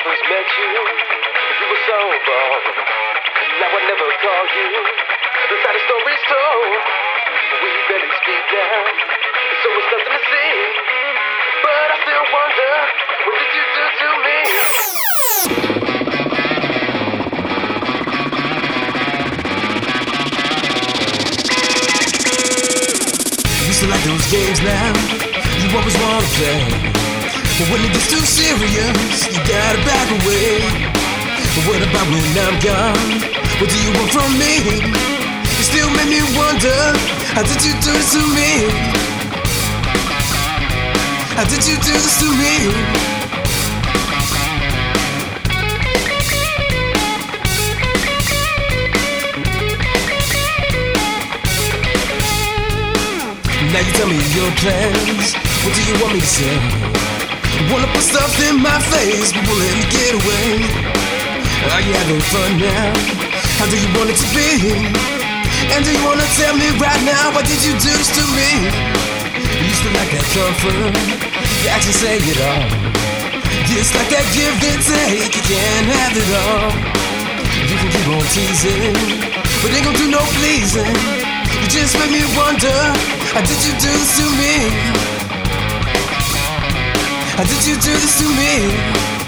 First met you, you were so bold. Now I never call you. The saddest story's told. We barely speak now, so it's nothing to see. But I still wonder, what did you do to me? Used to like those games now, you always wanna play. But when it gets too serious, you gotta back away. But what about when I'm gone? What do you want from me? You still make me wonder, how did you do this to me? How did you do this to me? Now you tell me your plans. What do you want me to say? Wanna put stuff in my face, but will let me get away? Are you having fun now? How do you want it to be? And do you wanna tell me right now why did you do to me? You used to like that comfort, you actually say it all. It's like that give and take, you can't have it all. You can keep on teasing, but ain't gon' do no pleasing. You just make me wonder, how did you do this to me? How did you do this to me?